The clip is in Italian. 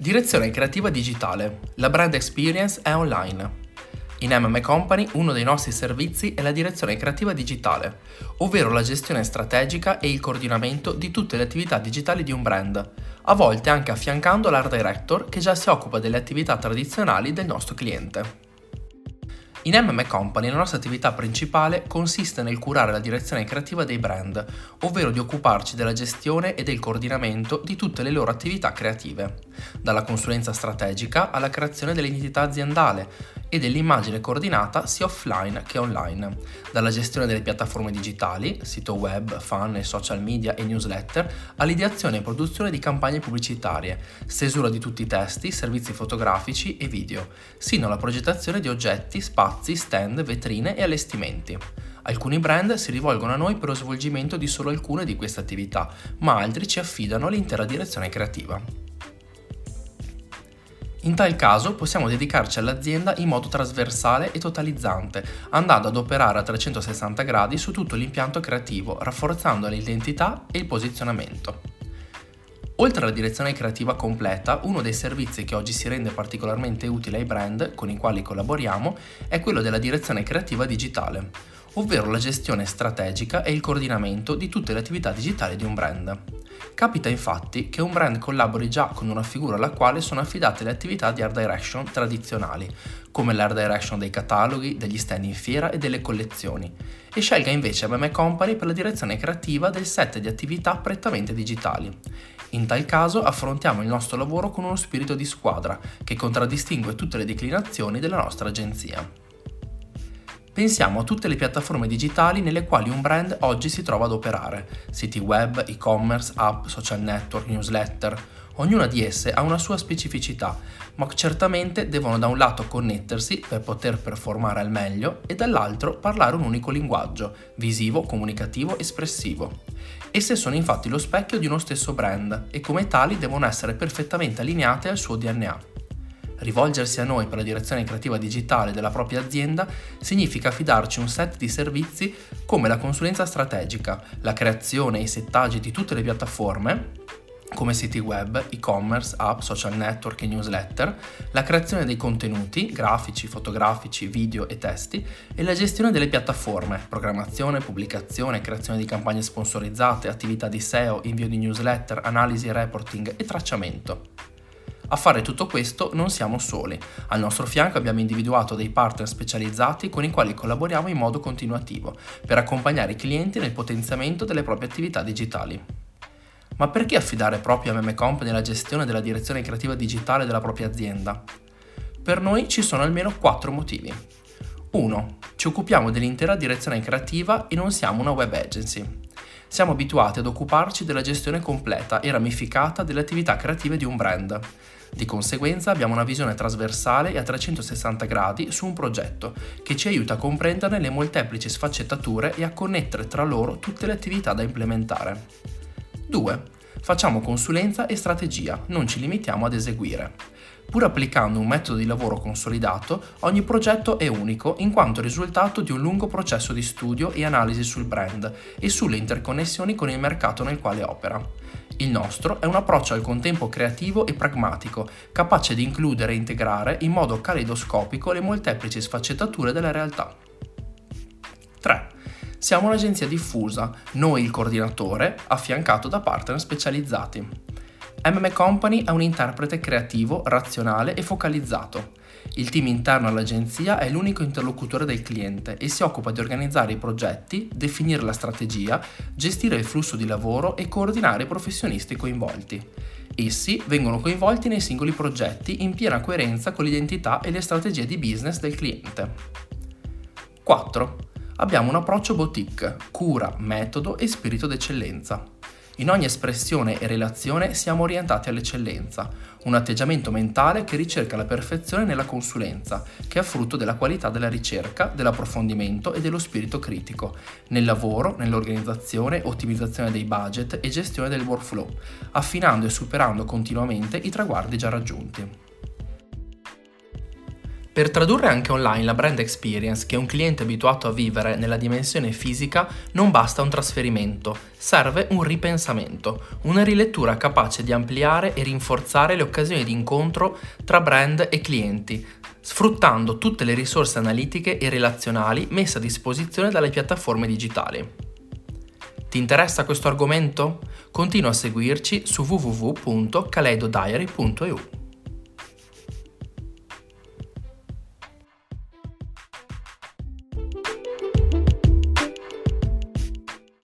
Direzione creativa digitale. La brand experience è online. In MM Company uno dei nostri servizi è la direzione creativa digitale, ovvero la gestione strategica e il coordinamento di tutte le attività digitali di un brand, a volte anche affiancando l'art director che già si occupa delle attività tradizionali del nostro cliente. In MM Company la nostra attività principale consiste nel curare la direzione creativa dei brand, ovvero di occuparci della gestione e del coordinamento di tutte le loro attività creative, dalla consulenza strategica alla creazione dell'identità aziendale e dell'immagine coordinata sia offline che online, dalla gestione delle piattaforme digitali, sito web, fan, social media e newsletter, all'ideazione e produzione di campagne pubblicitarie, stesura di tutti i testi, servizi fotografici e video, sino alla progettazione di oggetti, spazi, stand, vetrine e allestimenti. Alcuni brand si rivolgono a noi per lo svolgimento di solo alcune di queste attività, ma altri ci affidano l'intera direzione creativa. In tal caso possiamo dedicarci all'azienda in modo trasversale e totalizzante, andando ad operare a 360 gradi su tutto l'impianto creativo, rafforzando l'identità e il posizionamento. Oltre alla direzione creativa completa, uno dei servizi che oggi si rende particolarmente utile ai brand con i quali collaboriamo è quello della direzione creativa digitale, ovvero la gestione strategica e il coordinamento di tutte le attività digitali di un brand. Capita infatti che un brand collabori già con una figura alla quale sono affidate le attività di art direction tradizionali, come l'art direction dei cataloghi, degli stand in fiera e delle collezioni, e scelga invece MM Company per la direzione creativa del set di attività prettamente digitali. In tal caso affrontiamo il nostro lavoro con uno spirito di squadra che contraddistingue tutte le declinazioni della nostra agenzia. Pensiamo a tutte le piattaforme digitali nelle quali un brand oggi si trova ad operare, siti web, e-commerce, app, social network, newsletter. Ognuna di esse ha una sua specificità, ma certamente devono da un lato connettersi per poter performare al meglio e dall'altro parlare un unico linguaggio, visivo, comunicativo, espressivo. Esse sono infatti lo specchio di uno stesso brand e come tali devono essere perfettamente allineate al suo DNA. Rivolgersi a noi per la direzione creativa digitale della propria azienda significa affidarci un set di servizi come la consulenza strategica, la creazione e i settaggi di tutte le piattaforme, come siti web, e-commerce, app, social network e newsletter, la creazione dei contenuti, grafici, fotografici, video e testi, e la gestione delle piattaforme, programmazione, pubblicazione, creazione di campagne sponsorizzate, attività di SEO, invio di newsletter, analisi e reporting e tracciamento. A fare tutto questo non siamo soli. Al nostro fianco abbiamo individuato dei partner specializzati con i quali collaboriamo in modo continuativo per accompagnare i clienti nel potenziamento delle proprie attività digitali. Ma perché affidare proprio a MM Company la gestione della direzione creativa digitale della propria azienda? Per noi ci sono almeno quattro motivi. 1. Ci occupiamo dell'intera direzione creativa e non siamo una web agency. Siamo abituati ad occuparci della gestione completa e ramificata delle attività creative di un brand. Di conseguenza abbiamo una visione trasversale e a 360 gradi su un progetto che ci aiuta a comprenderne le molteplici sfaccettature e a connettere tra loro tutte le attività da implementare. 2. Facciamo consulenza e strategia, non ci limitiamo ad eseguire. Pur applicando un metodo di lavoro consolidato, ogni progetto è unico in quanto risultato di un lungo processo di studio e analisi sul brand e sulle interconnessioni con il mercato nel quale opera. Il nostro è un approccio al contempo creativo e pragmatico, capace di includere e integrare in modo caleidoscopico le molteplici sfaccettature della realtà. 3. Siamo un'agenzia diffusa, noi il coordinatore, affiancato da partner specializzati. MM Company è un interprete creativo, razionale e focalizzato. Il team interno all'agenzia è l'unico interlocutore del cliente e si occupa di organizzare i progetti, definire la strategia, gestire il flusso di lavoro e coordinare i professionisti coinvolti. Essi vengono coinvolti nei singoli progetti in piena coerenza con l'identità e le strategie di business del cliente. 4. Abbiamo un approccio boutique, cura, metodo e spirito d'eccellenza. In ogni espressione e relazione siamo orientati all'eccellenza, un atteggiamento mentale che ricerca la perfezione nella consulenza, che è frutto della qualità della ricerca, dell'approfondimento e dello spirito critico, nel lavoro, nell'organizzazione, ottimizzazione dei budget e gestione del workflow, affinando e superando continuamente i traguardi già raggiunti. Per tradurre anche online la brand experience che un cliente abituato a vivere nella dimensione fisica non basta un trasferimento, serve un ripensamento, una rilettura capace di ampliare e rinforzare le occasioni di incontro tra brand e clienti, sfruttando tutte le risorse analitiche e relazionali messe a disposizione dalle piattaforme digitali. Ti interessa questo argomento? Continua a seguirci su www.kaleidodiary.eu.